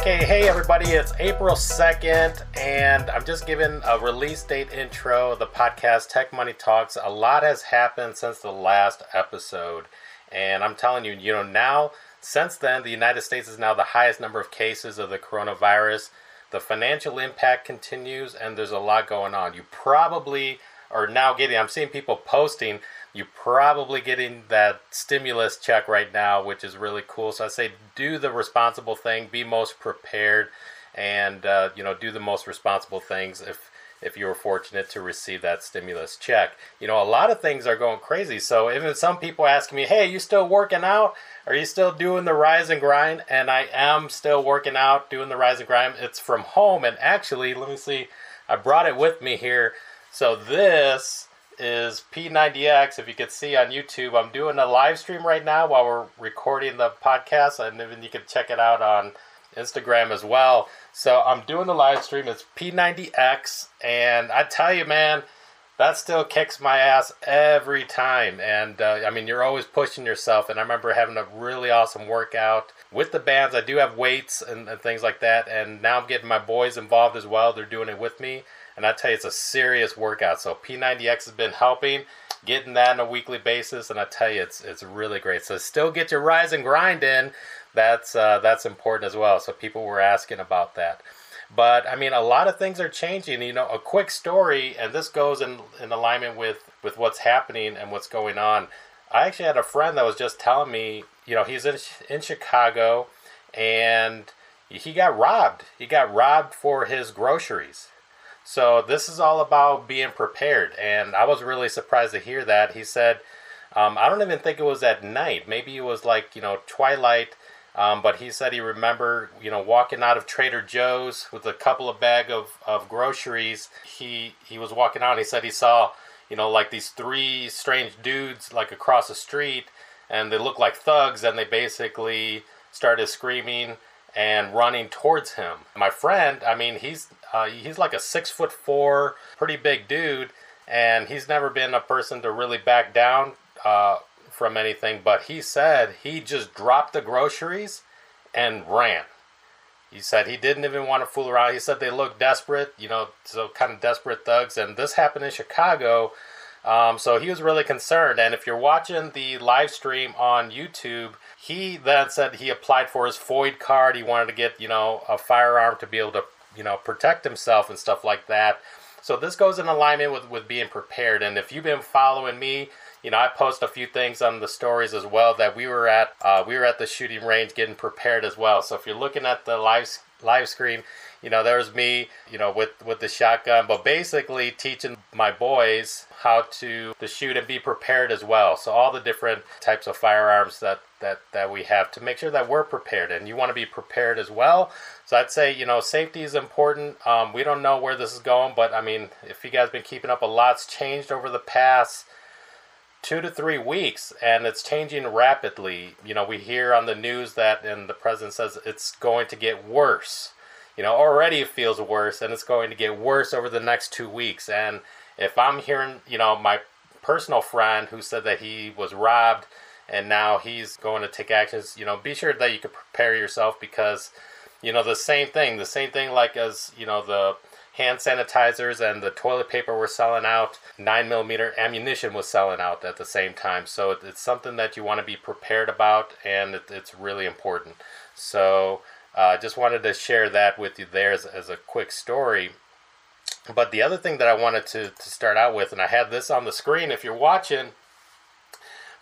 Okay, hey everybody, it's April 2nd, and I'm just giving a release date intro of the podcast Tech Money Talks. A lot has happened since the last episode, and I'm telling you, you know, now, since then, the United States is now the highest number of cases of the coronavirus. The financial impact continues, and there's a lot going on. You probably are now getting, I'm seeing people posting you're probably getting that stimulus check right now, which is really cool. So I say do the responsible thing, be most prepared, and uh, you know do the most responsible things if if you were fortunate to receive that stimulus check. You know, a lot of things are going crazy. So even some people asking me, "Hey, you still working out? Are you still doing the rise and grind?" And I am still working out, doing the rise and grind. It's from home, and actually, let me see. I brought it with me here. So this is P90X. If you can see on YouTube, I'm doing a live stream right now while we're recording the podcast, and then you can check it out on Instagram as well. So I'm doing the live stream. It's P90X, and I tell you, man, that still kicks my ass every time. And uh, I mean, you're always pushing yourself. And I remember having a really awesome workout with the bands. I do have weights and, and things like that, and now I'm getting my boys involved as well. They're doing it with me and I tell you, it's a serious workout. So P90X has been helping getting that on a weekly basis, and I tell you, it's it's really great. So still get your rise and grind in. That's uh, that's important as well. So people were asking about that. But I mean, a lot of things are changing. You know, a quick story, and this goes in, in alignment with, with what's happening and what's going on. I actually had a friend that was just telling me, you know, he's in, in Chicago and he got robbed. He got robbed for his groceries. So this is all about being prepared, and I was really surprised to hear that. He said, um, I don't even think it was at night. Maybe it was like you know twilight. Um, but he said he remember you know walking out of Trader Joe's with a couple of bag of, of groceries. He he was walking out. and He said he saw you know like these three strange dudes like across the street, and they looked like thugs, and they basically started screaming and running towards him. My friend, I mean, he's uh, he's like a six foot four, pretty big dude, and he's never been a person to really back down uh, from anything. But he said he just dropped the groceries and ran. He said he didn't even want to fool around. He said they looked desperate, you know, so kind of desperate thugs. And this happened in Chicago. Um, so he was really concerned. And if you're watching the live stream on YouTube, he then said he applied for his FOID card. He wanted to get, you know, a firearm to be able to, you know, protect himself and stuff like that. So this goes in alignment with, with being prepared. And if you've been following me, you know, I post a few things on the stories as well that we were at. Uh, we were at the shooting range getting prepared as well. So if you're looking at the live live screen, you know, there's me, you know, with with the shotgun, but basically teaching my boys how to to shoot and be prepared as well. So all the different types of firearms that that that we have to make sure that we're prepared, and you want to be prepared as well. So I'd say you know safety is important. Um, we don't know where this is going, but I mean, if you guys been keeping up, a lot's changed over the past two to three weeks, and it's changing rapidly. You know, we hear on the news that, and the president says it's going to get worse. You know, already it feels worse, and it's going to get worse over the next two weeks. And if I'm hearing, you know, my personal friend who said that he was robbed and now he's going to take actions, you know, be sure that you can prepare yourself because, you know, the same thing, the same thing like as, you know, the hand sanitizers and the toilet paper were selling out. Nine millimeter ammunition was selling out at the same time. So it's something that you want to be prepared about, and it's really important. So I uh, just wanted to share that with you there as, as, a quick story. But the other thing that I wanted to, to start out with, and I had this on the screen if you're watching,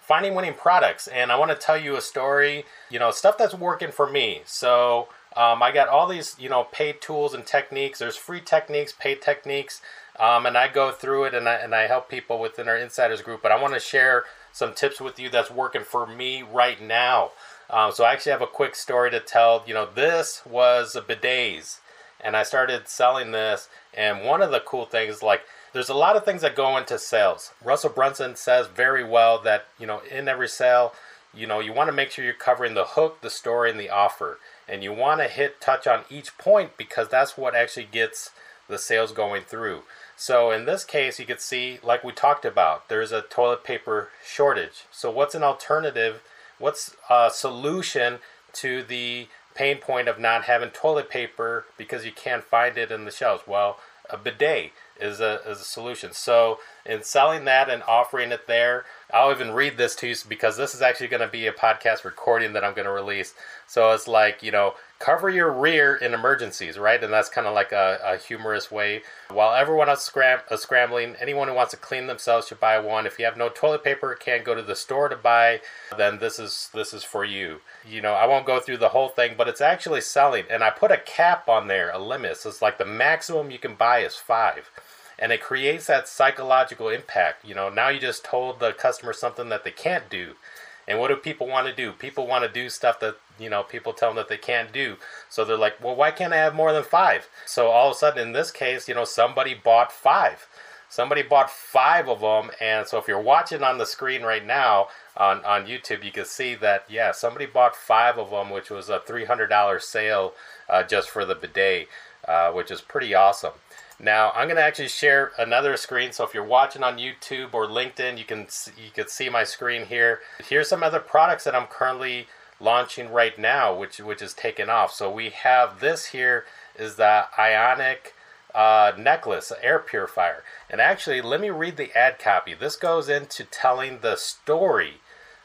finding winning products. And I want to tell you a story, you know, stuff that's working for me. So um, I got all these, you know, paid tools and techniques. There's free techniques, paid techniques, um, and I go through it and I, and I help people within our insiders group. But I want to share some tips with you that's working for me right now. Um, so I actually have a quick story to tell. You know, this was a bidets, and I started selling this. And one of the cool things, like, there's a lot of things that go into sales. Russell Brunson says very well that you know, in every sale, you know, you want to make sure you're covering the hook, the story, and the offer and you want to hit touch on each point because that's what actually gets the sales going through. So in this case, you can see, like we talked about, there's a toilet paper shortage. So what's an alternative? What's a solution to the pain point of not having toilet paper because you can't find it in the shelves. Well, a bidet is a, is a solution. So, in selling that and offering it there, I'll even read this to you because this is actually going to be a podcast recording that I'm going to release. So, it's like, you know, cover your rear in emergencies, right? And that's kind of like a, a, humorous way. While everyone else scram- is scrambling, anyone who wants to clean themselves should buy one. If you have no toilet paper, can't go to the store to buy, then this is this is for you. You know, I won't go through the whole thing, but it's actually selling, and I put a cap on there, a limit. So it's like the maximum you can buy is five. And it creates that psychological impact. You know, now you just told the customer something that they can't do. And what do people want to do? People want to do stuff that, you know, people tell them that they can't do. So they're like, well, why can't I have more than five? So all of a sudden, in this case, you know, somebody bought five. Somebody bought five of them. And so if you're watching on the screen right now on, on YouTube, you can see that, yeah, somebody bought five of them, which was a $300 sale uh, just for the bidet, uh, which is pretty awesome. Now I'm going to actually share another screen. So if you're watching on YouTube or LinkedIn, you can you can see my screen here. Here's some other products that I'm currently launching right now, which which is taken off. So we have this here is the Ionic uh, necklace, air purifier. And actually, let me read the ad copy. This goes into telling the story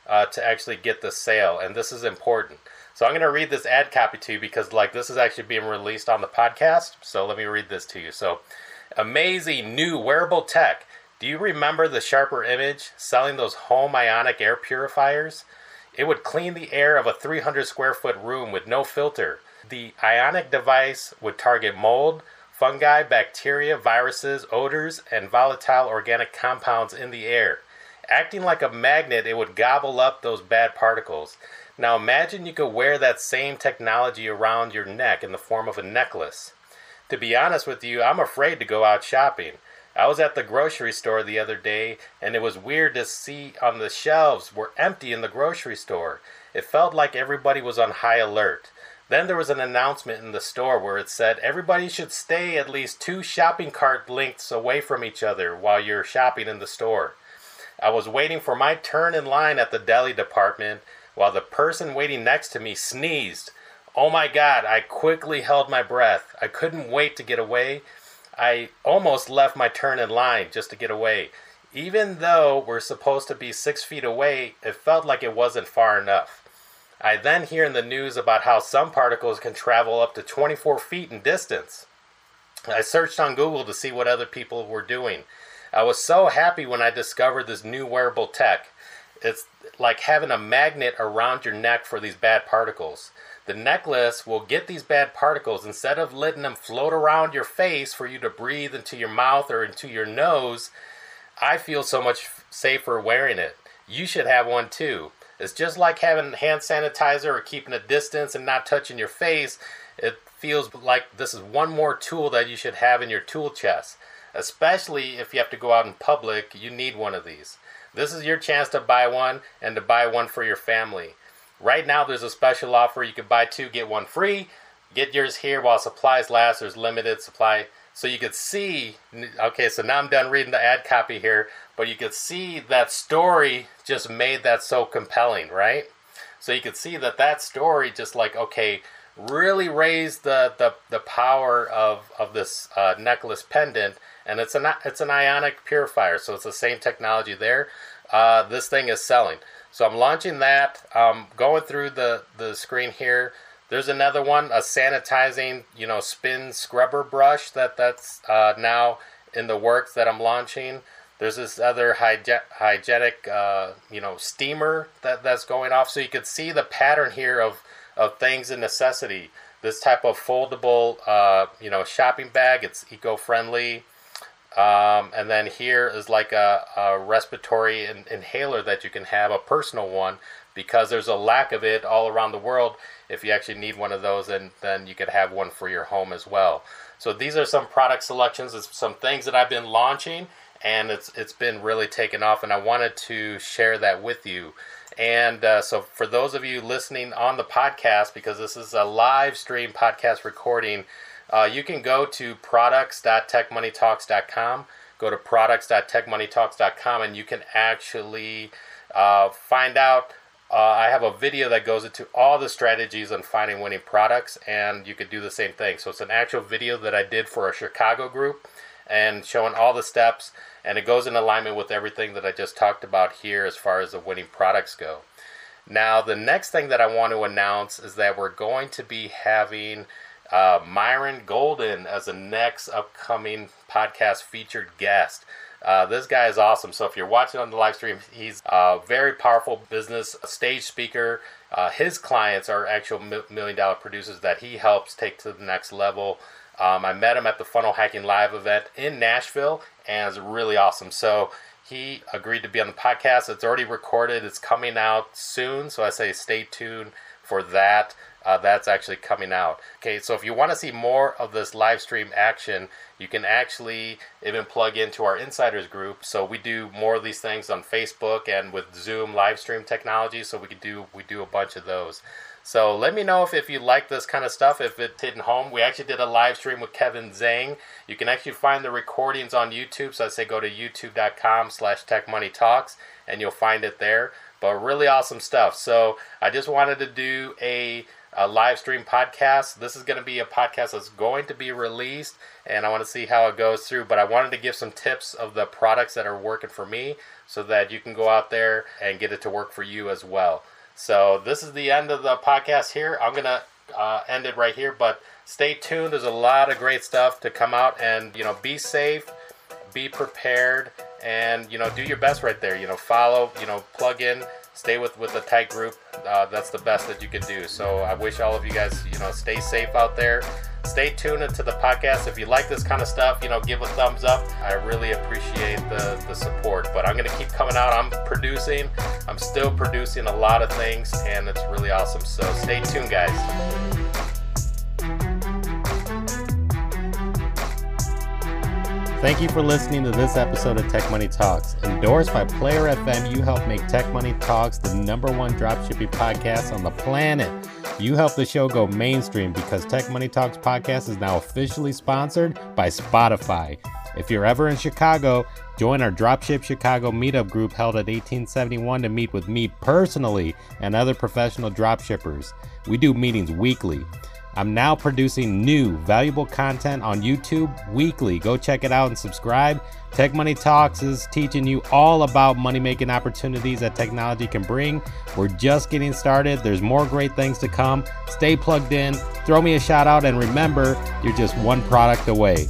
uh, to actually get the sale, and this is important. So I'm going to read this ad copy to you because like this is actually being released on the podcast. So let me read this to you. So amazing new wearable tech. Do you remember the sharper image selling those home ionic air purifiers? It would clean the air of a 300 square foot room with no filter. The ionic device would target mold, fungi, bacteria, viruses, odors, and volatile organic compounds in the air. Acting like a magnet, it would gobble up those bad particles. Now imagine you could wear that same technology around your neck in the form of a necklace. To be honest with you, I'm afraid to go out shopping. I was at the grocery store the other day and it was weird to see on the shelves were empty in the grocery store. It felt like everybody was on high alert. Then there was an announcement in the store where it said everybody should stay at least two shopping cart lengths away from each other while you're shopping in the store. I was waiting for my turn in line at the deli department while the person waiting next to me sneezed. Oh my God, I quickly held my breath. I couldn't wait to get away. I almost left my turn in line just to get away. Even though we're supposed to be six feet away, it felt like it wasn't far enough. I then hear in the news about how some particles can travel up to 24 feet in distance. I searched on Google to see what other people were doing. I was so happy when I discovered this new wearable tech. It's like having a magnet around your neck for these bad particles. The necklace will get these bad particles instead of letting them float around your face for you to breathe into your mouth or into your nose. I feel so much safer wearing it. You should have one too. It's just like having hand sanitizer or keeping a distance and not touching your face. It feels like this is one more tool that you should have in your tool chest. Especially if you have to go out in public, you need one of these. This is your chance to buy one and to buy one for your family. Right now, there's a special offer. You can buy two, get one free. Get yours here while supplies last. There's limited supply. So you could see, okay, so now I'm done reading the ad copy here, but you could see that story just made that so compelling, right? So you could see that that story just like, okay, really raised the, the, the power of, of this uh, necklace pendant and it's an it's an ionic purifier, so it's the same technology there. Uh, this thing is selling, so I'm launching that. Um, going through the the screen here. There's another one, a sanitizing, you know, spin scrubber brush that that's uh, now in the works that I'm launching. There's this other hygienic, uh, you know, steamer that, that's going off. So you can see the pattern here of, of things in necessity. This type of foldable, uh, you know, shopping bag. It's eco-friendly. Um, and then here is like a, a respiratory in, inhaler that you can have, a personal one, because there's a lack of it all around the world. If you actually need one of those, then, then you could have one for your home as well. So these are some product selections, it's some things that I've been launching, and it's it's been really taken off, and I wanted to share that with you. And uh, so for those of you listening on the podcast, because this is a live stream podcast recording uh, you can go to products.techmoneytalks.com. Go to products.techmoneytalks.com and you can actually uh, find out uh, I have a video that goes into all the strategies on finding winning products, and you could do the same thing. So it's an actual video that I did for a Chicago group and showing all the steps, and it goes in alignment with everything that I just talked about here as far as the winning products go. Now, the next thing that I want to announce is that we're going to be having uh, Myron Golden as the next upcoming podcast featured guest. Uh, this guy is awesome. So if you're watching on the live stream, he's a very powerful business stage speaker. Uh, his clients are actual million dollar producers that he helps take to the next level. Um, I met him at the Funnel Hacking Live event in Nashville, and it's really awesome. So he agreed to be on the podcast. It's already recorded. It's coming out soon. So I say stay tuned for that uh, that's actually coming out. Okay, so if you want to see more of this live stream action, you can actually even plug into our insiders group. So we do more of these things on Facebook and with Zoom live stream technology. So we could do we do a bunch of those. So let me know if, if you like this kind of stuff, if it's hitting home. We actually did a live stream with Kevin Zhang. You can actually find the recordings on YouTube. So I say go to youtube.com slash techmoneytalks and you'll find it there. But really awesome stuff. So I just wanted to do a a live stream podcast. This is going to be a podcast that's going to be released, and I want to see how it goes through. But I wanted to give some tips of the products that are working for me so that you can go out there and get it to work for you as well. So, this is the end of the podcast here. I'm going to uh, end it right here, but stay tuned. There's a lot of great stuff to come out, and you know, be safe, be prepared, and you know, do your best right there. You know, follow, you know, plug in stay with with a tight group. Uh, that's the best that you can do. So I wish all of you guys, you know, stay safe out there. Stay tuned into the podcast. If you like this kind of stuff, you know, give a thumbs up. I really appreciate the the support. But I'm gonna keep coming out. I'm producing. I'm still producing a lot of things, and it's really awesome. So stay tuned, guys. Thank you for listening to this episode of Tech Money Talks. Endorsed by Player FM, you help make Tech Money Talks the number one dropshipping podcast on the planet. You help the show go mainstream because Tech Money Talks podcast is now officially sponsored by Spotify. If you're ever in Chicago, join our Dropship Chicago meetup group held at 1871 to meet with me personally and other professional dropshippers. We do meetings weekly. I'm now producing new, valuable content on YouTube weekly. Go check it out and subscribe. Tech Money Talks is teaching you all about money making opportunities that technology can bring. We're just getting started. There's more great things to come. Stay plugged in, throw me a shout out, and remember, you're just one product away.